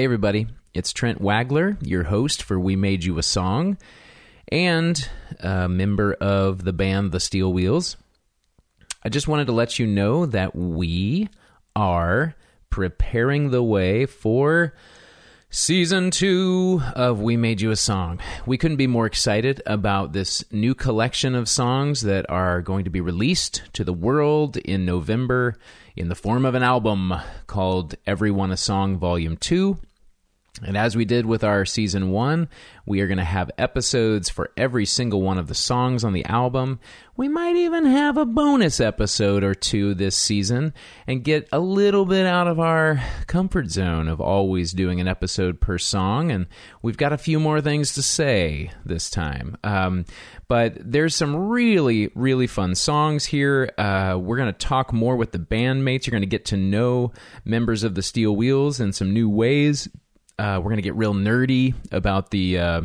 Hey, everybody. It's Trent Wagler, your host for We Made You a Song, and a member of the band The Steel Wheels. I just wanted to let you know that we are preparing the way for season two of We Made You a Song. We couldn't be more excited about this new collection of songs that are going to be released to the world in November in the form of an album called Everyone a Song Volume 2. And as we did with our season one, we are going to have episodes for every single one of the songs on the album. We might even have a bonus episode or two this season and get a little bit out of our comfort zone of always doing an episode per song. And we've got a few more things to say this time. Um, but there's some really, really fun songs here. Uh, we're going to talk more with the bandmates. You're going to get to know members of the Steel Wheels in some new ways uh, we're going to get real nerdy about the uh,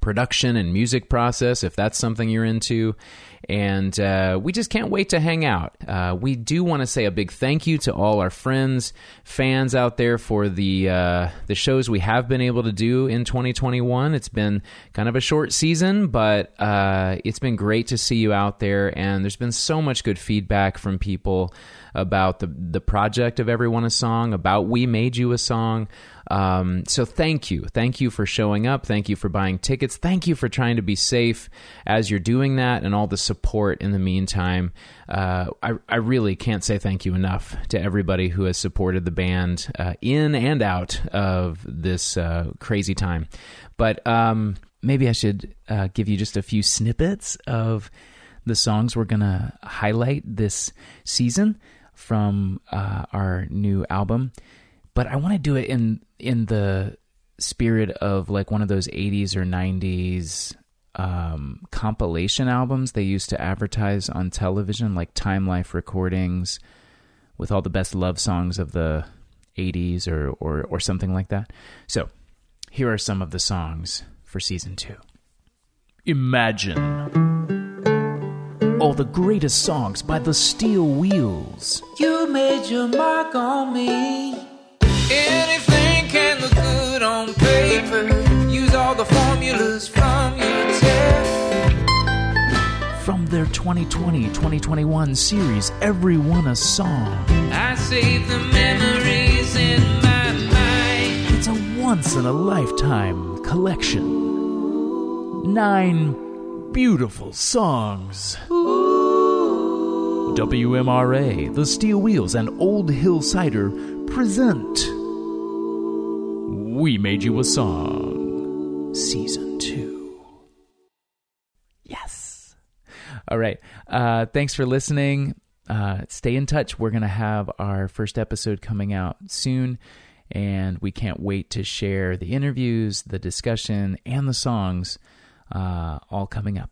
production and music process if that's something you're into. And uh, we just can't wait to hang out. Uh, we do want to say a big thank you to all our friends, fans out there for the uh, the shows we have been able to do in 2021. It's been kind of a short season, but uh, it's been great to see you out there. And there's been so much good feedback from people about the the project of Everyone a Song, about We Made You a Song. Um, so thank you. Thank you for showing up. Thank you for buying tickets. Thank you for trying to be safe as you're doing that and all the support in the meantime. Uh, I, I really can't say thank you enough to everybody who has supported the band uh, in and out of this uh, crazy time. But um, maybe I should uh, give you just a few snippets of the songs we're going to highlight this season from uh, our new album but I want to do it in in the spirit of like one of those 80s or 90s um, compilation albums they used to advertise on television, like Time Life recordings with all the best love songs of the 80s or, or, or something like that. So here are some of the songs for season two. Imagine all the greatest songs by the Steel Wheels. You made your mark on me. Anything can look good on paper. Use all the formulas from your test. From their 2020 2021 series, Everyone a Song. I save the memories in my mind. It's a once in a lifetime collection. Nine beautiful songs. WMRA, The Steel Wheels, and Old Hill Cider present We Made You a Song, Season 2. Yes. All right. Uh, thanks for listening. Uh, stay in touch. We're going to have our first episode coming out soon, and we can't wait to share the interviews, the discussion, and the songs uh, all coming up.